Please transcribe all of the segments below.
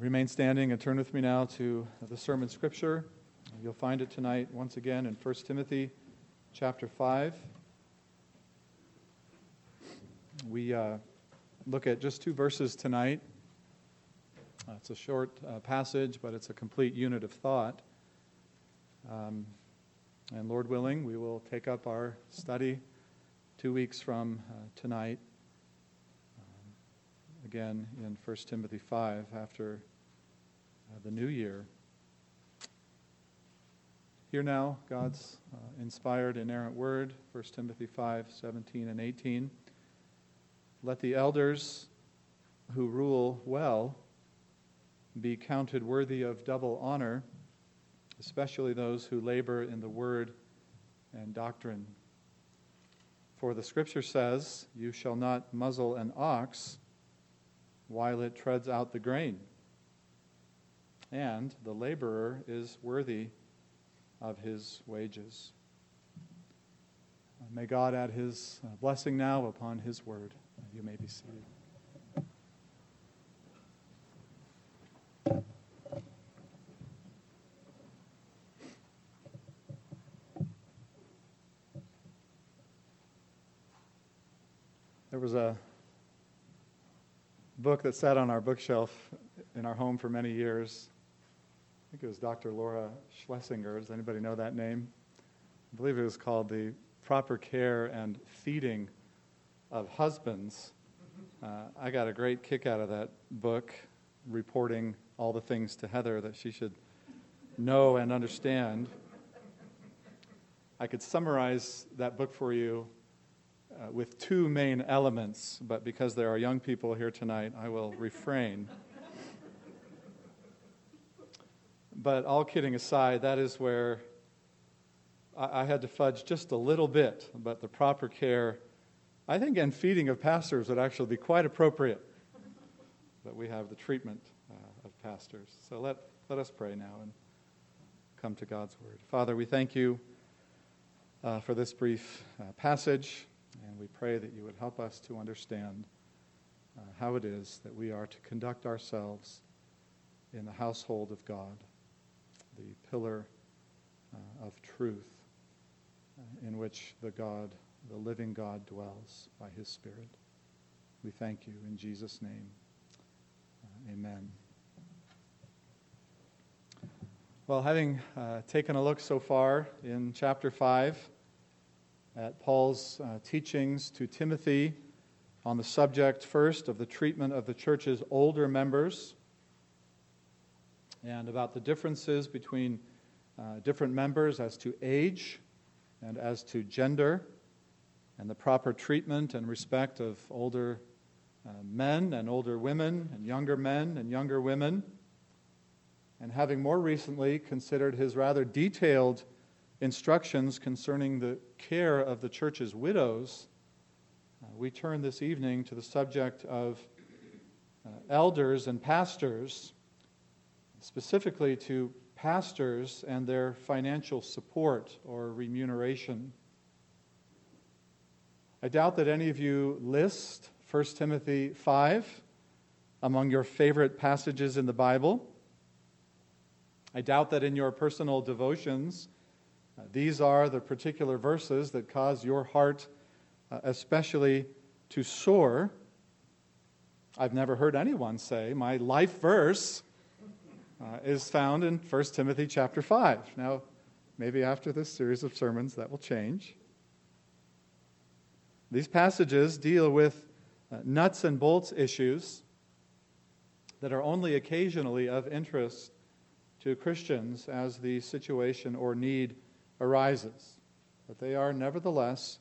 remain standing and turn with me now to the sermon scripture. You'll find it tonight once again in 1 Timothy chapter 5. We uh, look at just two verses tonight. Uh, it's a short uh, passage, but it's a complete unit of thought. Um, and Lord willing, we will take up our study two weeks from uh, tonight again in 1 Timothy 5 after the new year. Hear now God's uh, inspired, inerrant word, 1 Timothy 5 17 and 18. Let the elders who rule well be counted worthy of double honor, especially those who labor in the word and doctrine. For the scripture says, You shall not muzzle an ox while it treads out the grain. And the laborer is worthy of his wages. May God add his uh, blessing now upon his word. You may be seated. There was a book that sat on our bookshelf in our home for many years. I think it was Dr. Laura Schlesinger. Does anybody know that name? I believe it was called The Proper Care and Feeding of Husbands. Uh, I got a great kick out of that book, reporting all the things to Heather that she should know and understand. I could summarize that book for you uh, with two main elements, but because there are young people here tonight, I will refrain. But all kidding aside, that is where I, I had to fudge just a little bit, but the proper care, I think, and feeding of pastors would actually be quite appropriate. But we have the treatment uh, of pastors. So let, let us pray now and come to God's word. Father, we thank you uh, for this brief uh, passage. And we pray that you would help us to understand uh, how it is that we are to conduct ourselves in the household of God, the pillar uh, of truth uh, in which the God, the living God, dwells by his Spirit. We thank you in Jesus' name. Uh, amen. Well, having uh, taken a look so far in chapter 5, at Paul's uh, teachings to Timothy on the subject, first, of the treatment of the church's older members and about the differences between uh, different members as to age and as to gender and the proper treatment and respect of older uh, men and older women and younger men and younger women. And having more recently considered his rather detailed instructions concerning the care of the church's widows, uh, we turn this evening to the subject of uh, elders and pastors, specifically to pastors and their financial support or remuneration. I doubt that any of you list 1 Timothy 5 among your favorite passages in the Bible. I doubt that in your personal devotions, uh, these are the particular verses that cause your heart uh, especially to soar. I've never heard anyone say, My life verse uh, is found in 1 Timothy chapter 5. Now, maybe after this series of sermons that will change. These passages deal with uh, nuts and bolts issues that are only occasionally of interest to Christians as the situation or need arises. But they are nevertheless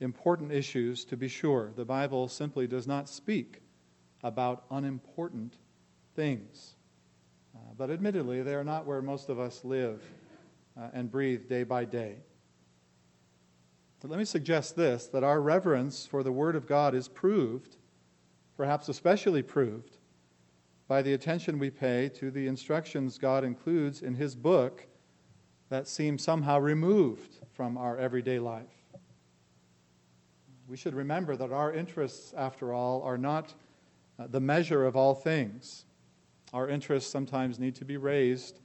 important issues to be sure. The Bible simply does not speak about unimportant things. Uh, but admittedly, they are not where most of us live uh, and breathe day by day. But let me suggest this that our reverence for the Word of God is proved, perhaps especially proved, by the attention we pay to the instructions God includes in His book that seem somehow removed from our everyday life. We should remember that our interests, after all, are not uh, the measure of all things. Our interests sometimes need to be raised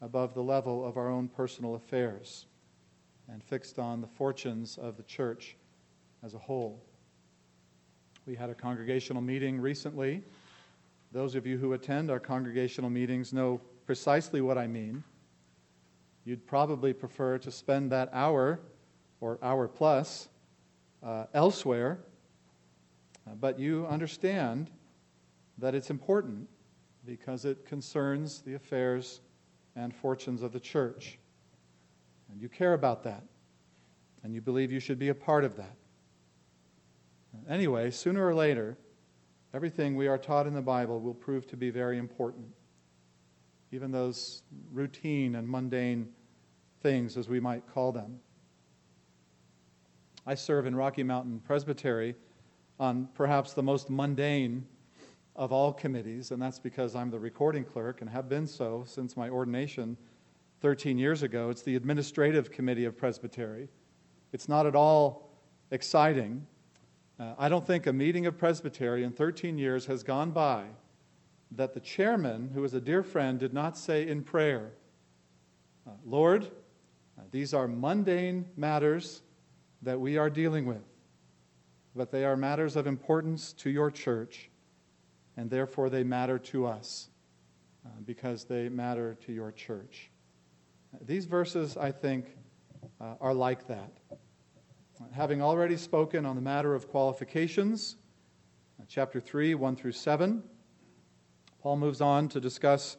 above the level of our own personal affairs and fixed on the fortunes of the church as a whole. We had a congregational meeting recently. Those of you who attend our congregational meetings know precisely what I mean. You'd probably prefer to spend that hour or hour plus uh, elsewhere, but you understand that it's important because it concerns the affairs and fortunes of the church. And you care about that. And you believe you should be a part of that. Anyway, sooner or later, everything we are taught in the Bible will prove to be very important. Even those routine and mundane things, as we might call them. I serve in Rocky Mountain Presbytery on perhaps the most mundane of all committees, and that's because I'm the recording clerk and have been so since my ordination 13 years ago. It's the Administrative Committee of Presbytery. It's not at all exciting. Uh, I don't think a meeting of Presbytery in 13 years has gone by that the chairman, who is a dear friend, did not say in prayer, uh, Lord, uh, these are mundane matters that we are dealing with, but they are matters of importance to your church and therefore they matter to us uh, because they matter to your church. These verses, I think, uh, are like that. Having already spoken on the matter of qualifications, uh, chapter 3, 1 through 7, Paul moves on to discuss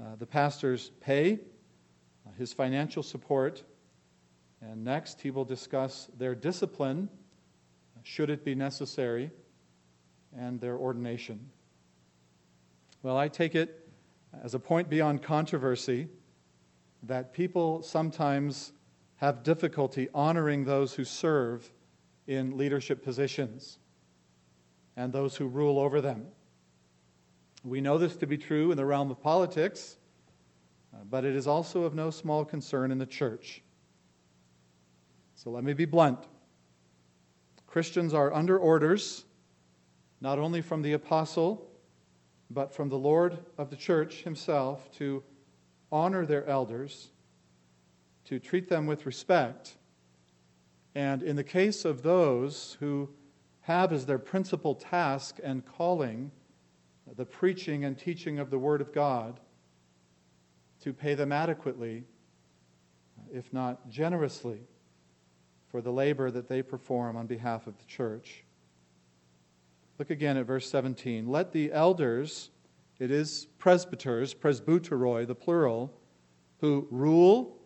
uh, the pastor's pay, uh, his financial support, and next he will discuss their discipline, should it be necessary, and their ordination. Well, I take it as a point beyond controversy that people sometimes have difficulty honoring those who serve in leadership positions and those who rule over them. We know this to be true in the realm of politics, uh, but it is also of no small concern in the church. So let me be blunt. Christians are under orders, not only from the apostle but from the Lord of the church himself to honor their elders, to treat them with respect, and in the case of those who have as their principal task and calling the preaching and teaching of the Word of God, to pay them adequately, if not generously, for the labor that they perform on behalf of the church. Look again at verse 17. Let the elders, it is presbyters, presbyteroi, the plural, who rule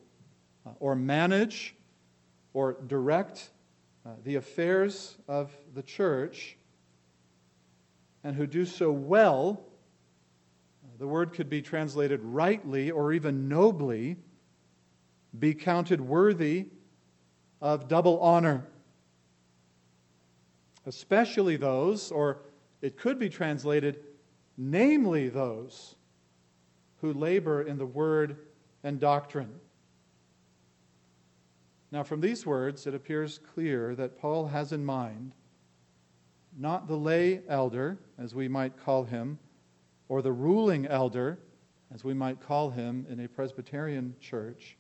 uh, or manage or direct uh, the affairs of the church and who do so well, the word could be translated rightly or even nobly, be counted worthy of double honor especially those, or it could be translated, namely those who labor in the word and doctrine. Now, from these words, it appears clear that Paul has in mind not the lay elder, as we might call him, or the ruling elder, as we might call him in a Presbyterian church,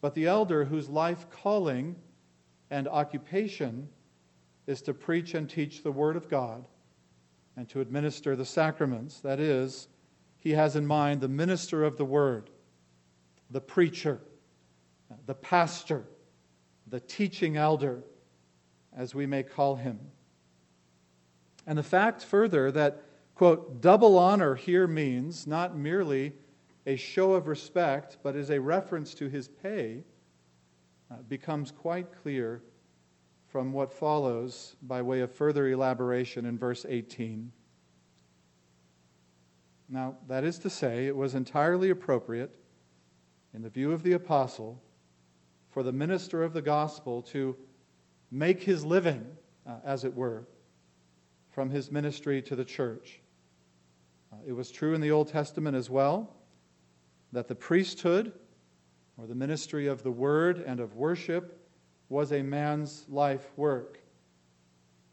but the elder whose life calling and occupation is to preach and teach the Word of God and to administer the sacraments. That is, he has in mind the minister of the Word, the preacher, the pastor, the teaching elder, as we may call him. And the fact further that, quote, double honor here means not merely a show of respect, but is a reference to his pay, uh, becomes quite clear from what follows by way of further elaboration in verse 18. Now, that is to say, it was entirely appropriate, in the view of the apostle, for the minister of the gospel to make his living, uh, as it were, from his ministry to the church. Uh, it was true in the Old Testament as well that the priesthood, or the ministry of the word and of worship, was a man's life work.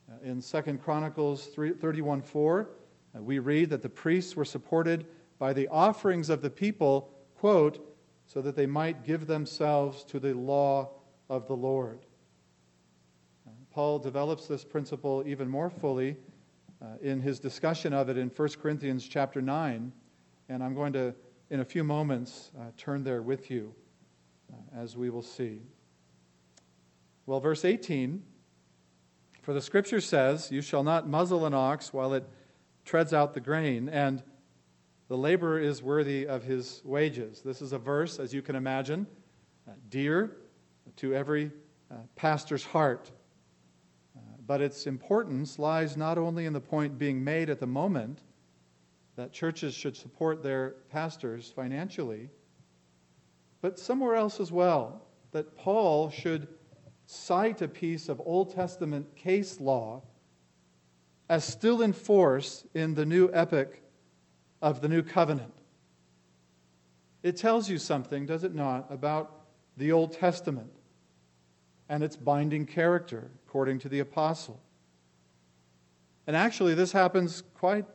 Uh, in 2 Chronicles 31 4, Uh, we read that the priests were supported by the offerings of the people, quote, so that they might give themselves to the law of the Lord. Uh, Paul develops this principle even more fully in his discussion of it in 1 Corinthians chapter 9, and I'm going to, in a few moments, turn there with you, as we will see. Well, verse 18 For the scripture says, You shall not muzzle an ox while it treads out the grain, and the laborer is worthy of his wages. This is a verse, as you can imagine, uh, dear to every uh, pastor's heart. Uh, but its importance lies not only in the point being made at the moment that churches should support their pastors financially, but somewhere else as well, that Paul should cite a piece of Old Testament case law as still in force in the new epoch of the new covenant. It tells you something, does it not, about the Old Testament and its binding character, according to the apostle. And actually, this happens quite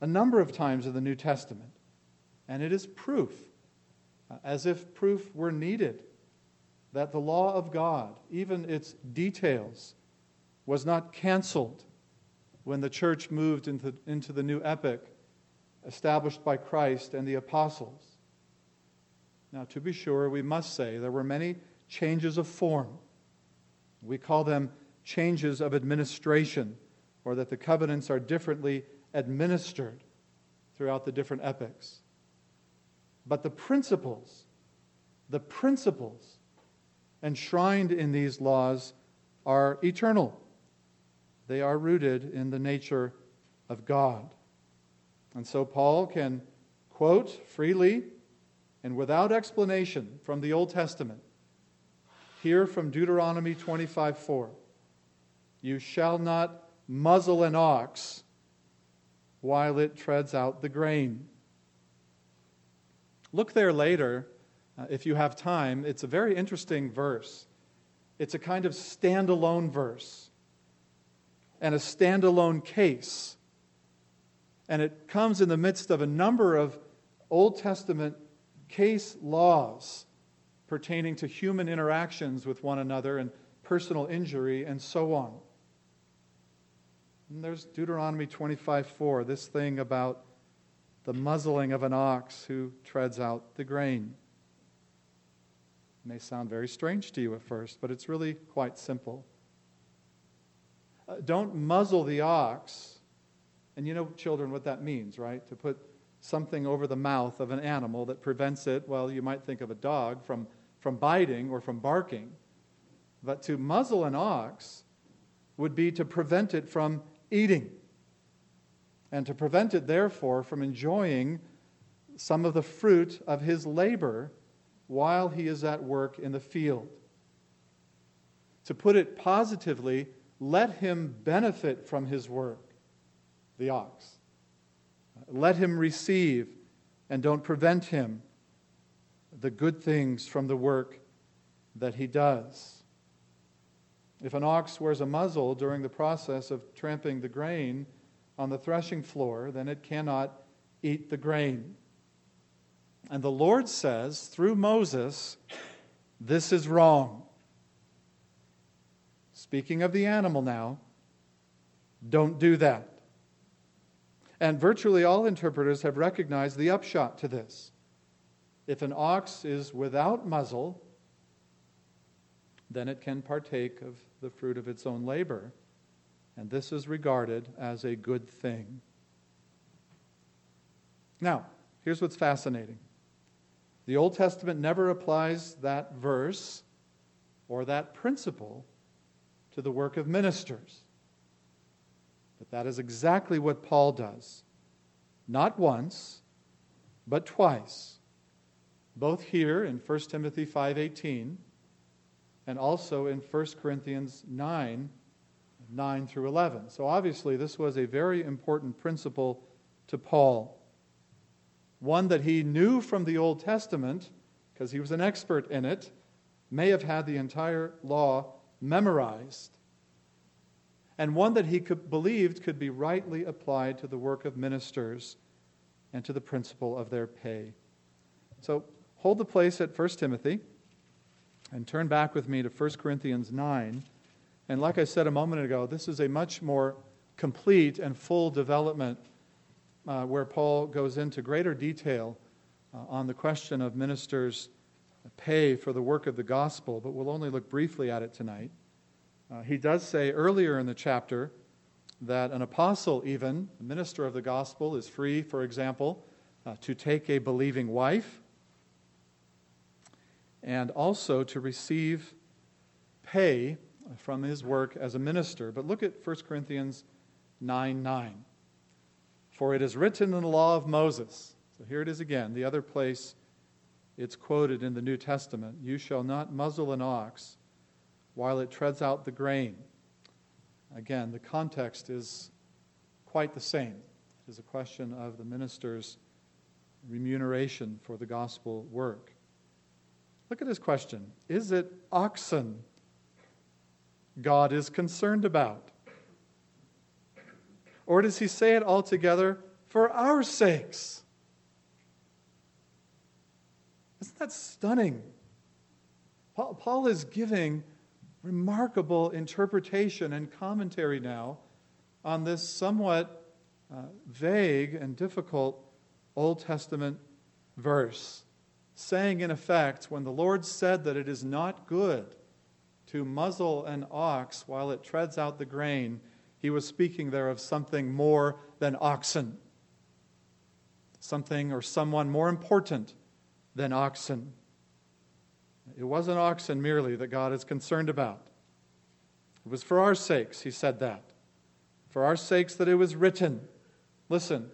a number of times in the New Testament. And it is proof, uh, as if proof were needed, that the law of God, even its details, was not canceled when the church moved into, into the new epoch established by Christ and the apostles. Now, to be sure, we must say there were many changes of form. We call them changes of administration, or that the covenants are differently administered throughout the different epochs. But the principles, the principles enshrined in these laws are eternal. They are rooted in the nature of God. And so Paul can quote freely and without explanation from the Old Testament. Here from Deuteronomy 25 4. You shall not muzzle an ox while it treads out the grain. Look there later uh, if you have time. It's a very interesting verse. It's a kind of standalone verse and a standalone case. And it comes in the midst of a number of Old Testament case laws pertaining to human interactions with one another and personal injury and so on. And there's Deuteronomy 25:4, this thing about the muzzling of an ox who treads out the grain. It may sound very strange to you at first, but it's really quite simple. Uh, don't muzzle the ox. And you know, children, what that means, right? To put something over the mouth of an animal that prevents it, well, you might think of a dog, from, from biting or from barking. But to muzzle an ox would be to prevent it from eating. And to prevent it, therefore, from enjoying some of the fruit of his labor while he is at work in the field. To put it positively, let him benefit from his work, the ox. Let him receive and don't prevent him the good things from the work that he does. If an ox wears a muzzle during the process of tramping the grain on the threshing floor, then it cannot eat the grain. And the Lord says through Moses, this is wrong. Speaking of the animal now, don't do that. And virtually all interpreters have recognized the upshot to this. If an ox is without muzzle, then it can partake of the fruit of its own labor. And this is regarded as a good thing. Now, here's what's fascinating the Old Testament never applies that verse or that principle to the work of ministers. But that is exactly what Paul does. Not once, but twice. Both here in 1 Timothy 5:18 and also in 1 Corinthians 9 9 through 11. So obviously this was a very important principle to Paul. One that he knew from the Old Testament because he was an expert in it, may have had the entire law memorized. and one that he could, believed could be rightly applied to the work of ministers and to the principle of their pay. So hold the place at 1 Timothy and turn back with me to 1 Corinthians 9. And like I said a moment ago, this is a much more complete and full development uh, where Paul goes into greater detail uh, on the question of ministers' pay for the work of the gospel, but we'll only look briefly at it tonight. Uh, he does say earlier in the chapter that an apostle, even, a minister of the gospel, is free, for example, uh, to take a believing wife and also to receive pay from his work as a minister. But look at 1 Corinthians 9 9. For it is written in the law of Moses. So here it is again, the other place it's quoted in the New Testament You shall not muzzle an ox while it treads out the grain. Again, the context is quite the same. It is a question of the minister's remuneration for the gospel work. Look at his question Is it oxen God is concerned about? Or does he say it altogether for our sakes? Isn't that stunning? Paul, Paul is giving remarkable interpretation and commentary now on this somewhat uh, vague and difficult Old Testament verse, saying in effect, when the Lord said that it is not good to muzzle an ox while it treads out the grain, he was speaking there of something more than oxen, something or someone more important than oxen. It wasn't oxen merely that God is concerned about. It was for our sakes, he said that. For our sakes that it was written. Listen,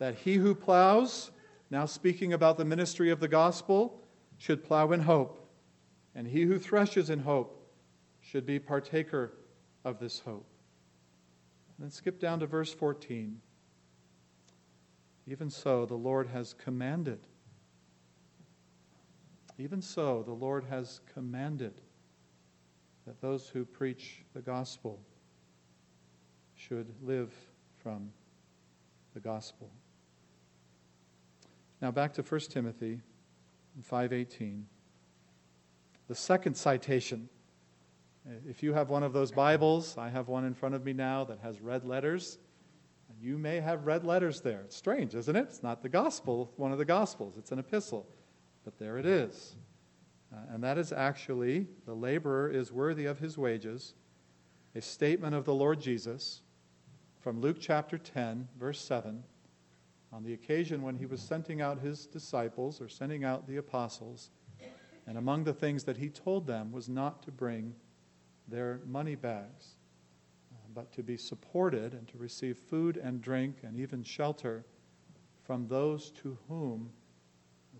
that he who plows, now speaking about the ministry of the gospel, should plow in hope, and he who threshes in hope should be partaker of this hope. Then skip down to verse 14. Even so, the Lord has commanded even so, the Lord has commanded that those who preach the gospel should live from the gospel. Now back to 1 Timothy 5:18. The second citation. If you have one of those Bibles, I have one in front of me now that has red letters. You may have red letters there. It's strange, isn't it? It's not the gospel, one of the gospels. It's an epistle. But there it is. Uh, and that is actually the laborer is worthy of his wages, a statement of the Lord Jesus from Luke chapter 10, verse 7, on the occasion when he was sending out his disciples or sending out the apostles. And among the things that he told them was not to bring their money bags, uh, but to be supported and to receive food and drink and even shelter from those to whom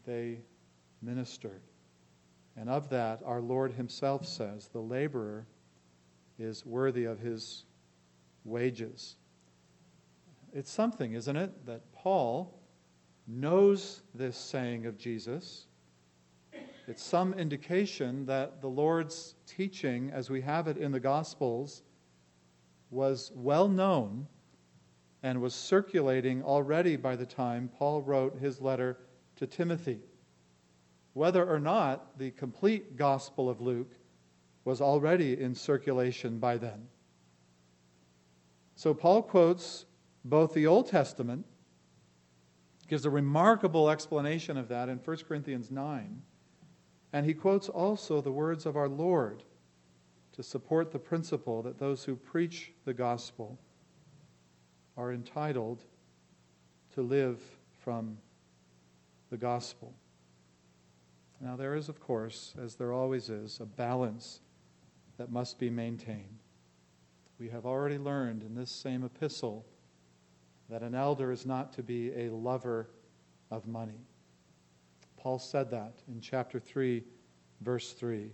they ministered. And of that, our Lord Himself says, the laborer is worthy of his wages. It's something, isn't it, that Paul knows this saying of Jesus. It's some indication that the Lord's teaching, as we have it in the Gospels, was well known and was circulating already by the time Paul wrote his letter to Timothy whether or not the complete Gospel of Luke was already in circulation by then. So Paul quotes both the Old Testament, gives a remarkable explanation of that in 1 Corinthians 9, and he quotes also the words of our Lord to support the principle that those who preach the gospel are entitled to live from the gospel. Now, there is, of course, as there always is, a balance that must be maintained. We have already learned in this same epistle that an elder is not to be a lover of money. Paul said that in chapter 3, verse 3.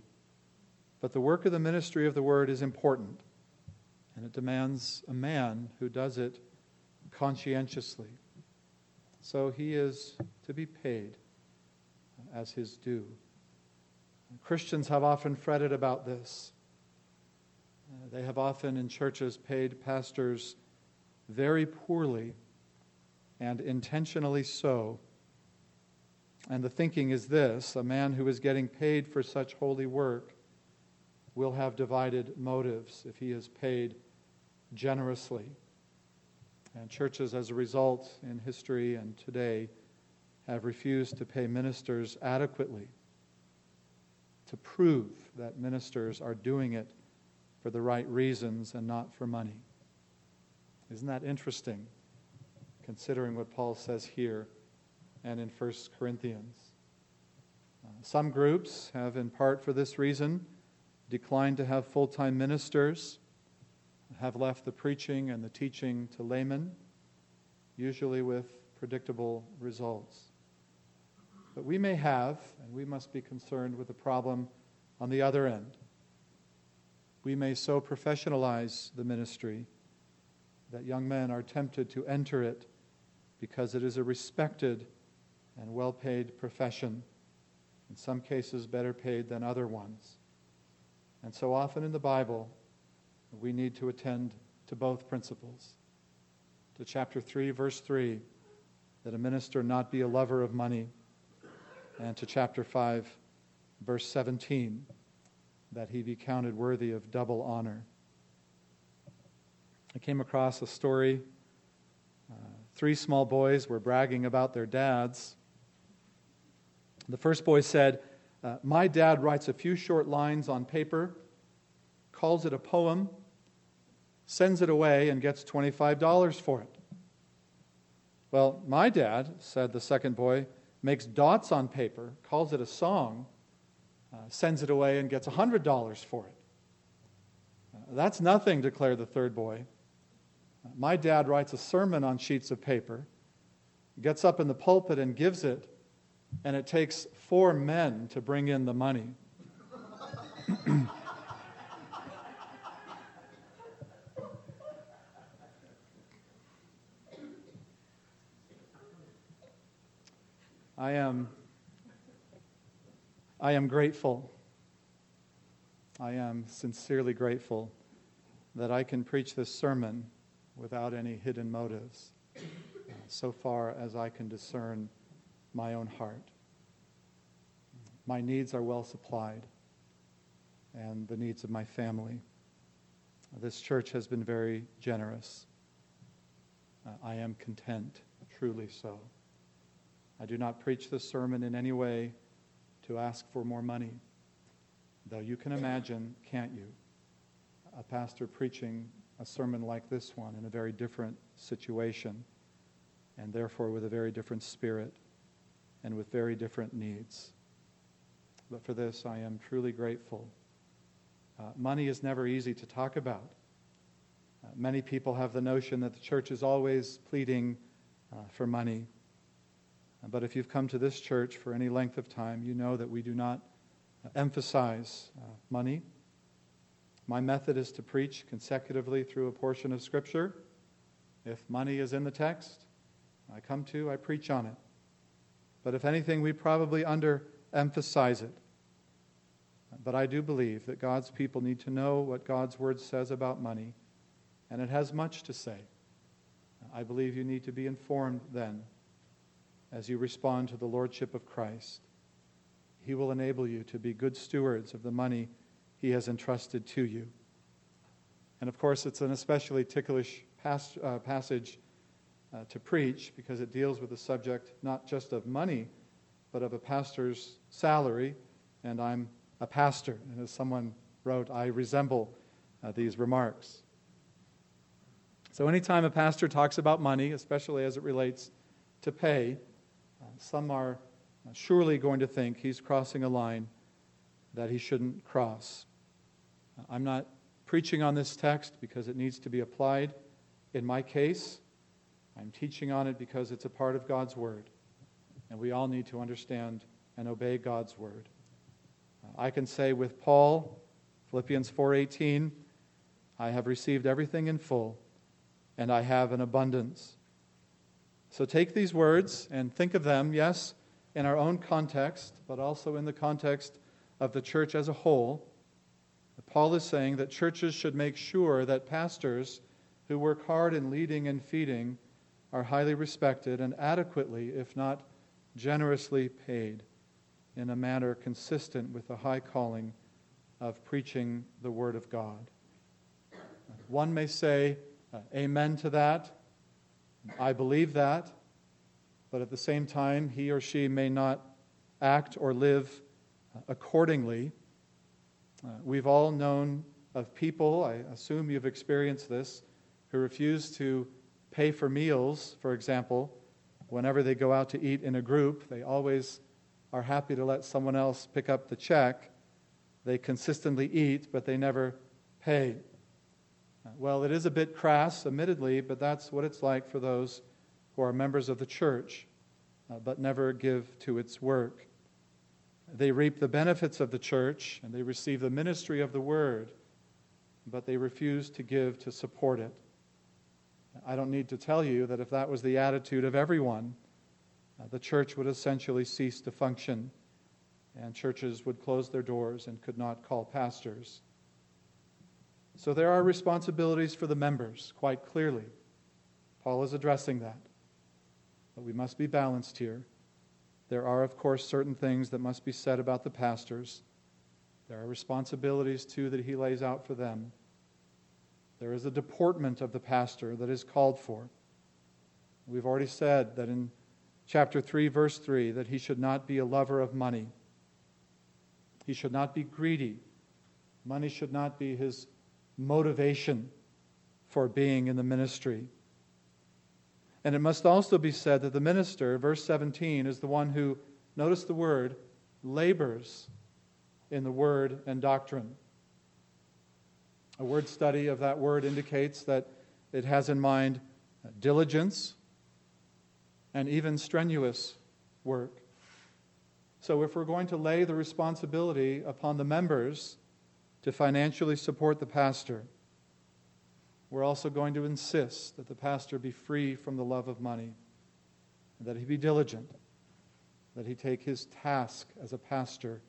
But the work of the ministry of the word is important, and it demands a man who does it conscientiously. So he is to be paid as his due. Christians have often fretted about this. They have often in churches paid pastors very poorly and intentionally so. And the thinking is this a man who is getting paid for such holy work will have divided motives if he is paid generously. And churches, as a result, in history and today, have refused to pay ministers adequately to prove that ministers are doing it for the right reasons and not for money. Isn't that interesting, considering what Paul says here and in 1 Corinthians? Uh, some groups have, in part for this reason, declined to have full time ministers, have left the preaching and the teaching to laymen, usually with predictable results. But we may have, and we must be concerned with the problem on the other end. We may so professionalize the ministry that young men are tempted to enter it because it is a respected and well paid profession, in some cases, better paid than other ones. And so often in the Bible, we need to attend to both principles. To chapter 3, verse 3, that a minister not be a lover of money and to chapter 5, verse 17, that he be counted worthy of double honor. I came across a story. Uh, three small boys were bragging about their dads. The first boy said, uh, My dad writes a few short lines on paper, calls it a poem, sends it away, and gets $25 for it. Well, my dad, said the second boy, makes dots on paper, calls it a song, uh, sends it away, and gets $100 for it. Uh, that's nothing, declared the third boy. Uh, my dad writes a sermon on sheets of paper, gets up in the pulpit and gives it, and it takes four men to bring in the money. I am, I am grateful. I am sincerely grateful that I can preach this sermon without any hidden motives, so far as I can discern my own heart. My needs are well supplied, and the needs of my family. This church has been very generous. Uh, I am content, truly so. I do not preach this sermon in any way to ask for more money. Though you can imagine, can't you, a pastor preaching a sermon like this one in a very different situation, and therefore with a very different spirit and with very different needs. But for this, I am truly grateful. Uh, money is never easy to talk about. Uh, many people have the notion that the church is always pleading uh, for money. But if you've come to this church for any length of time, you know that we do not emphasize uh, money. My method is to preach consecutively through a portion of Scripture. If money is in the text, I come to, I preach on it. But if anything, we probably underemphasize it. But I do believe that God's people need to know what God's Word says about money, and it has much to say. I believe you need to be informed then as you respond to the Lordship of Christ. He will enable you to be good stewards of the money He has entrusted to you. And of course, it's an especially ticklish pas- uh, passage uh, to preach because it deals with the subject not just of money, but of a pastor's salary. And I'm a pastor. And as someone wrote, I resemble uh, these remarks. So, anytime a pastor talks about money, especially as it relates to pay, some are surely going to think he's crossing a line that he shouldn't cross. I'm not preaching on this text because it needs to be applied in my case. I'm teaching on it because it's a part of God's Word. And we all need to understand and obey God's Word. Uh, I can say with Paul, Philippians 4:18, I have received everything in full, and I have an abundance. So take these words and think of them, yes, in our own context, but also in the context of the church as a whole. Paul is saying that churches should make sure that pastors who work hard in leading and feeding are highly respected and adequately, if not generously, paid in a manner consistent with the high calling of preaching the Word of God. One may say, uh, Amen to that. I believe that. But at the same time, he or she may not act or live accordingly. Uh, we've all known of people, I assume you've experienced this, who refuse to pay for meals, for example, whenever they go out to eat in a group. They always are happy to let someone else pick up the check. They consistently eat, but they never pay. Well, it is a bit crass, admittedly, but that's what it's like for those who are members of the church, uh, but never give to its work. They reap the benefits of the church and they receive the ministry of the word, but they refuse to give to support it. I don't need to tell you that if that was the attitude of everyone, uh, the church would essentially cease to function, and churches would close their doors and could not call pastors. So there are responsibilities for the members, quite clearly. Paul is addressing that. But we must be balanced here. There are, of course, certain things that must be said about the pastors. There are responsibilities, too, that he lays out for them. There is a deportment of the pastor that is called for. We've already said that in chapter 3, verse 3, that he should not be a lover of money. He should not be greedy. Money should not be his motivation for being in the ministry. And it must also be said that the minister, verse 17, is the one who, notice the word, labors in the word and doctrine. A word study of that word indicates that it has in mind diligence and even strenuous work. So, if we're going to lay the responsibility upon the members to financially support the pastor. We're also going to insist that the pastor be free from the love of money, and that he be diligent, that he take his task as a pastor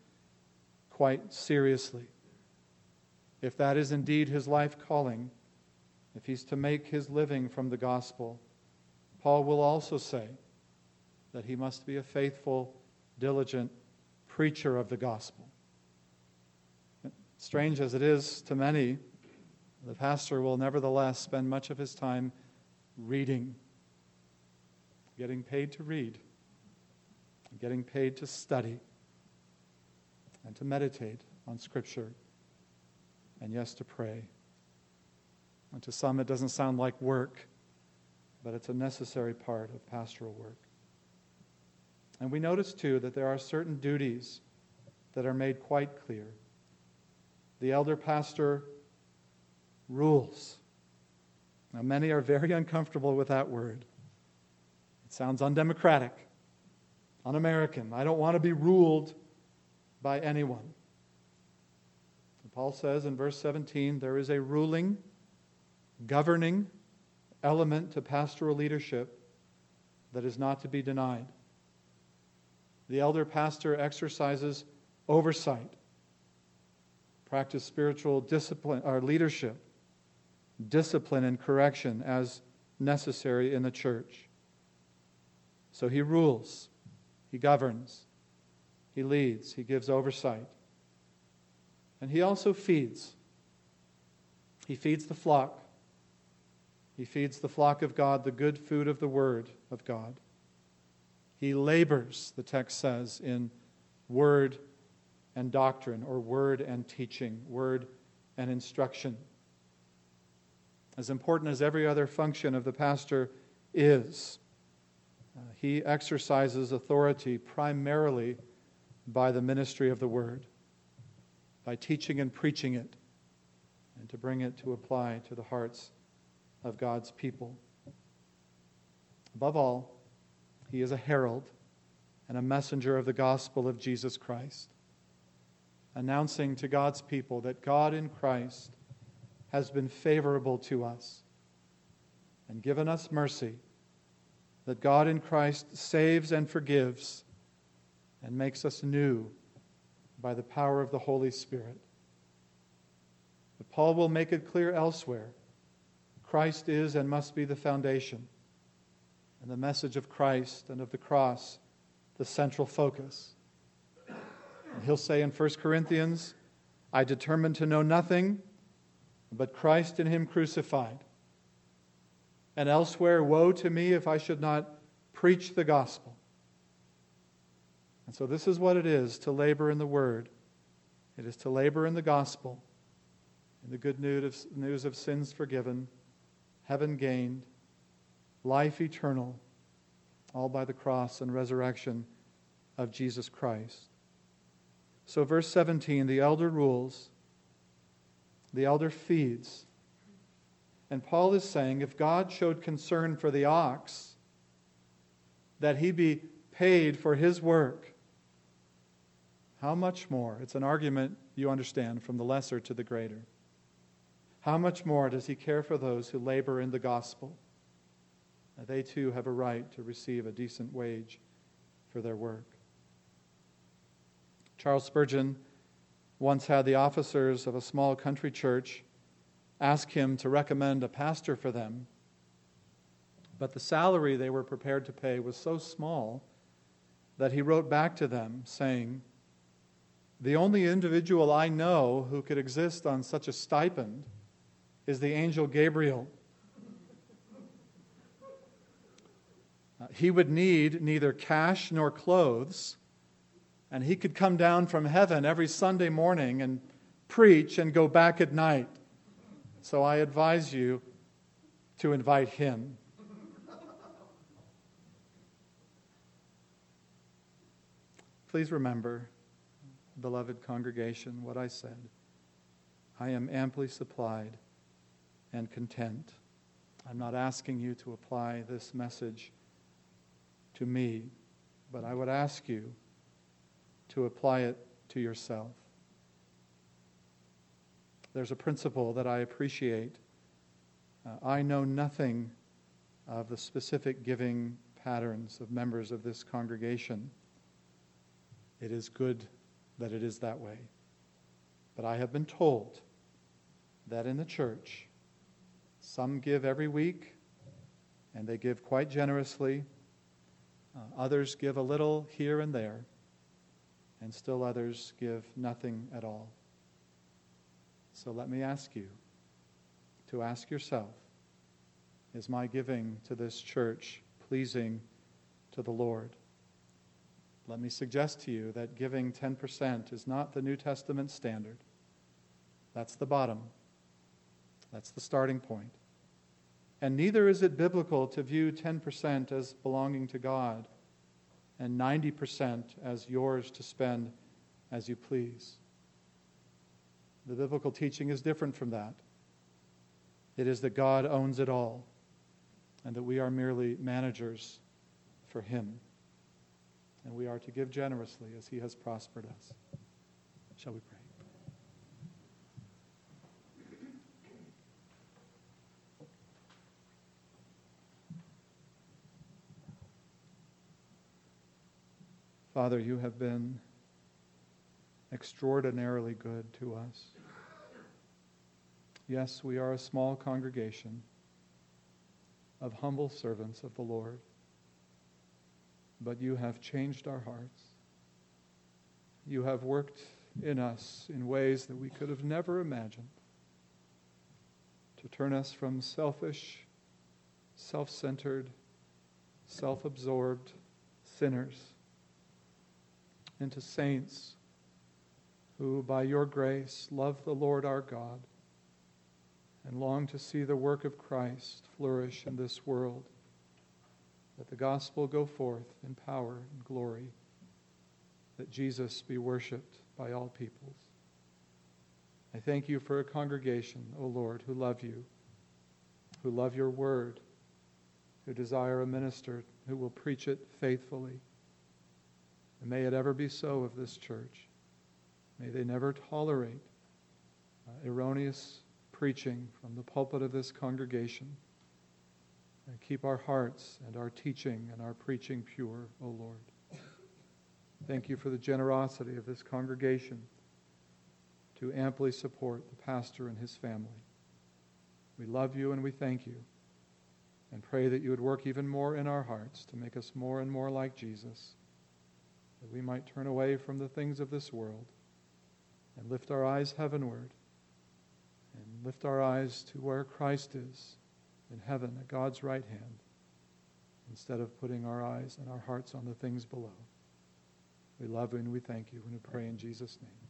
quite seriously. If that is indeed his life calling, if he's to make his living from the gospel, Paul will also say that he must be a faithful, diligent preacher of the gospel. Strange as it is to many, the pastor will nevertheless spend much of his time reading, getting paid to read, getting paid to study, and to meditate on Scripture, and yes, to pray. And to some, it doesn't sound like work, but it's a necessary part of pastoral work. And we notice, too, that there are certain duties that are made quite clear the elder pastor rules. Now, many are very uncomfortable with that word. It sounds undemocratic, un American. I don't want to be ruled by anyone. Paul says in verse 17 there is a ruling, governing element to pastoral leadership that is not to be denied. The elder pastor exercises oversight practice spiritual discipline or leadership, discipline and correction as necessary in the church. So he rules, he governs, he leads, he gives oversight. And he also feeds. He feeds the flock. He feeds the flock of God the good food of the Word of God. He labors, the text says, in word and doctrine, or word and teaching, word and instruction. As important as every other function of the pastor is, uh, he exercises authority primarily by the ministry of the word, by teaching and preaching it, and to bring it to apply to the hearts of God's people. Above all, he is a herald and a messenger of the gospel of Jesus Christ announcing to God's people that God in Christ has been favorable to us and given us mercy, that God in Christ saves and forgives and makes us new by the power of the Holy Spirit. But Paul will make it clear elsewhere. Christ is and must be the foundation, and the message of Christ and of the cross the central focus. And he'll say in 1 Corinthians, I determined to know nothing but Christ and Him crucified. And elsewhere, woe to me if I should not preach the gospel. And so, this is what it is to labor in the Word it is to labor in the gospel, in the good news of sins forgiven, heaven gained, life eternal, all by the cross and resurrection of Jesus Christ. So, verse 17 the elder rules, the elder feeds. And Paul is saying if God showed concern for the ox, that he be paid for his work, how much more? It's an argument you understand from the lesser to the greater. How much more does he care for those who labor in the gospel? They too have a right to receive a decent wage for their work. Charles Spurgeon once had the officers of a small country church ask him to recommend a pastor for them. But the salary they were prepared to pay was so small that he wrote back to them saying, The only individual I know who could exist on such a stipend is the angel Gabriel. Uh, he would need neither cash nor clothes and he could come down from heaven every Sunday morning and preach and go back at night. So I advise you to invite him. Please remember, beloved congregation, what I said. I am amply supplied and content. I'm not asking you to apply this message to me, but I would ask you to apply it to yourself. There's a principle that I appreciate. Uh, I know nothing of the specific giving patterns of members of this congregation. It is good that it is that way. But I have been told that in the church, some give every week, and they give quite generously. Uh, others give a little here and there and still others give nothing at all. So let me ask you to ask yourself Is my giving to this church pleasing to the Lord? Let me suggest to you that giving 10% is not the New Testament standard. That's the bottom. That's the starting point. And neither is it biblical to view 10% as belonging to God and 90% as yours to spend as you please. The biblical teaching is different from that. It is that God owns it all and that we are merely managers for Him. And we are to give generously as He has prospered us. Shall we pray? Father, you have been extraordinarily good to us. Yes, we are a small congregation of humble servants of the Lord, but you have changed our hearts. You have worked in us in ways that we could have never imagined to turn us from selfish, self centered, self absorbed sinners into saints who, by your grace, love the Lord our God and long to see the work of Christ flourish in this world, that the gospel go forth in power and glory, that Jesus be worshiped by all peoples. I thank you for a congregation, O Lord, who love you, who love your word, who desire a minister who will preach it faithfully and may it ever be so of this church. May they never tolerate uh, erroneous preaching from the pulpit of this congregation. And keep our hearts and our teaching and our preaching pure, O Lord. Thank you for the generosity of this congregation to amply support the pastor and his family. We love you and we thank you and pray that you would work even more in our hearts to make us more and more like Jesus, that we might turn away from the things of this world and lift our eyes heavenward and lift our eyes to where Christ is in heaven at God's right hand instead of putting our eyes and our hearts on the things below. We love you and we thank you and we pray in Jesus' name.